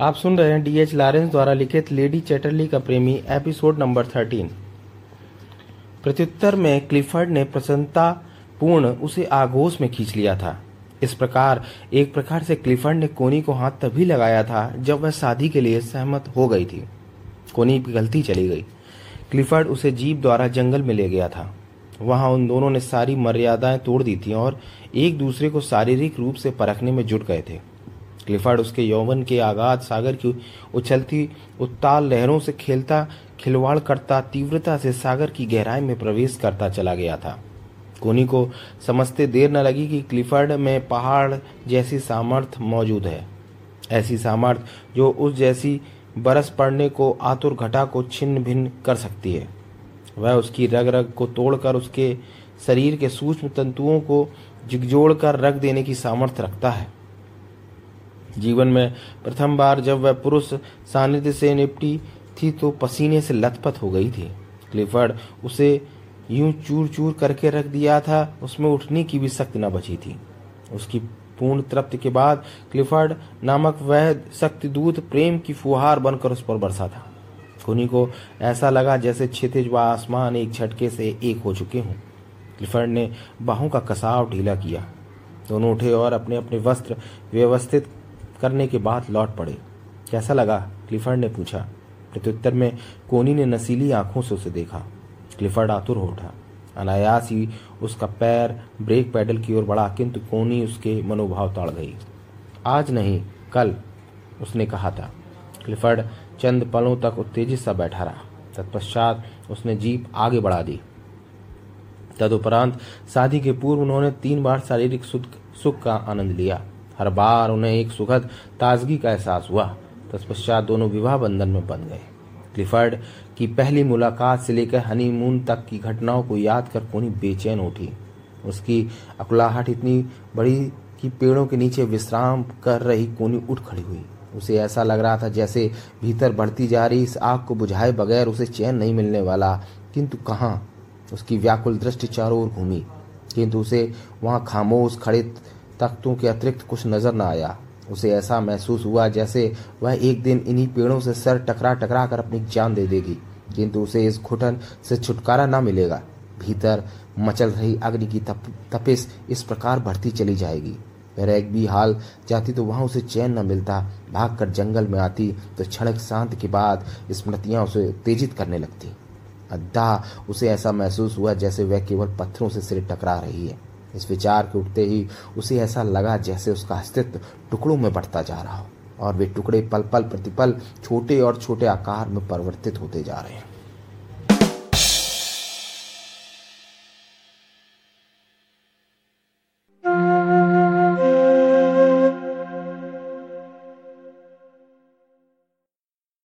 आप सुन रहे हैं डीएच लॉरेंस द्वारा लिखित लेडी चैटरली का प्रेमी एपिसोड नंबर थर्टीन प्रत्युत्तर में क्लिफर्ड ने प्रसन्नता पूर्ण उसे आगोश में खींच लिया था। इस प्रकार, एक प्रकार से क्लिफर्ड ने कोनी को हाथ तभी लगाया था जब वह शादी के लिए सहमत हो गई थी। कोनी की गलती चली गई। क्लिफर्ड उसे जीप द्वारा जंगल में ले गया था। वहाँ उन दोनों ने सारी मर्यादाएँ तोड़ दी थी और एक दूसरे को शारीरिक रूप से परखने में जुट गए थे। क्लिफर्ड उसके यौवन के आगाध सागर की उछलती उत्ताल लहरों से खेलता, खिलवाड़ करता, तीव्रता से सागर की गहराई में प्रवेश करता चला गया था। कोनी को समझते देर न लगी कि क्लिफर्ड में पहाड़ जैसी सामर्थ्य मौजूद है। ऐसी सामर्थ्य जो उस जैसी बरस पड़ने को, आतुर घटा को छिन्न भिन्न कर सकती है। वह उसकी रग रग को तोड़कर उसके शरीर के सूक्ष्म तंतुओं को जिगजोड़ कर रख देने की सामर्थ्य रखता है। जीवन में प्रथम बार जब वह पुरुष सानिध्य से निपटी थी तो पसीने से लथपथ हो गई थी। क्लिफर्ड उसे यूँ चूर चूर करके रख दिया था, उसमें उठने की भी शक्ति न बची थी। उसकी पूर्ण तृप्ति के बाद क्लिफर्ड नामक वह शक्ति दूत प्रेम की फुहार बनकर उस पर बरसा था। खुनी को ऐसा लगा जैसे क्षितिज व आसमान एक झटके से एक हो चुके हों। क्लिफर्ड ने बाहों का कसाव ढीला किया। दोनों उठे और अपने अपने वस्त्र व्यवस्थित करने के बाद लौट पड़े। कैसा लगा? क्लिफर्ड ने पूछा। प्रत्युत्तर में कोनी ने नसीली आँखों से उसे देखा। क्लिफर्ड आतुर हो उठा। अनायास ही उसका पैर ब्रेक पैडल की ओर बढ़ा, किंतु कोनी उसके मनोभाव ताड़ गई। आज नहीं, कल, उसने कहा था। क्लिफर्ड चंद पलों तक उत्तेजित सा बैठा रहा। तत्पश्चात उसने जीप आगे बढ़ा दी। तदुपरांत शादी के पूर्व उन्होंने तीन बार शारीरिक सुख का आनंद लिया। हर बार उन्हें एक सुखद ताजगी का एहसास हुआ। तत्पश्चात दोनों विवाह बंधन में बंध गए। क्लिफर्ड की पहली मुलाकात से लेकर हनीमून तक की घटनाओं को याद कर कोनी बेचैन उठी। उसकी अकुलाहट इतनी बड़ी कि पेड़ों के नीचे विश्राम कर रही कोनी उठ खड़ी हुई। उसे ऐसा लग रहा था जैसे भीतर बढ़ती जा रही इस आग को बुझाए बगैर उसे चैन नहीं मिलने वाला। किंतु कहाँ? उसकी व्याकुल दृष्टि चारों ओर घूमी। किंतु उसे वहाँ खामोश खड़े तख्तों के अतिरिक्त कुछ नज़र न आया। उसे ऐसा महसूस हुआ जैसे वह एक दिन इन्हीं पेड़ों से सर टकरा टकरा कर अपनी जान दे देगी किंतु उसे इस घुटन से छुटकारा न मिलेगा। भीतर मचल रही अग्नि की तप, तपिस इस प्रकार बढ़ती चली जाएगी। एक भी हाल जाती तो वहाँ उसे चैन न मिलता। भागकर जंगल में आती तो क्षणिक शांत के बाद स्मृतियाँ उसे उत्तेजित करने लगती। अद्दा उसे ऐसा महसूस हुआ जैसे वह केवल पत्थरों से सिर टकरा रही है। इस विचार के उठते ही उसे ऐसा लगा जैसे उसका अस्तित्व टुकड़ों में बढ़ता जा रहा हो, और वे टुकड़े पल पल प्रतिपल, छोटे और छोटे आकार में परिवर्तित होते जा रहे हैं।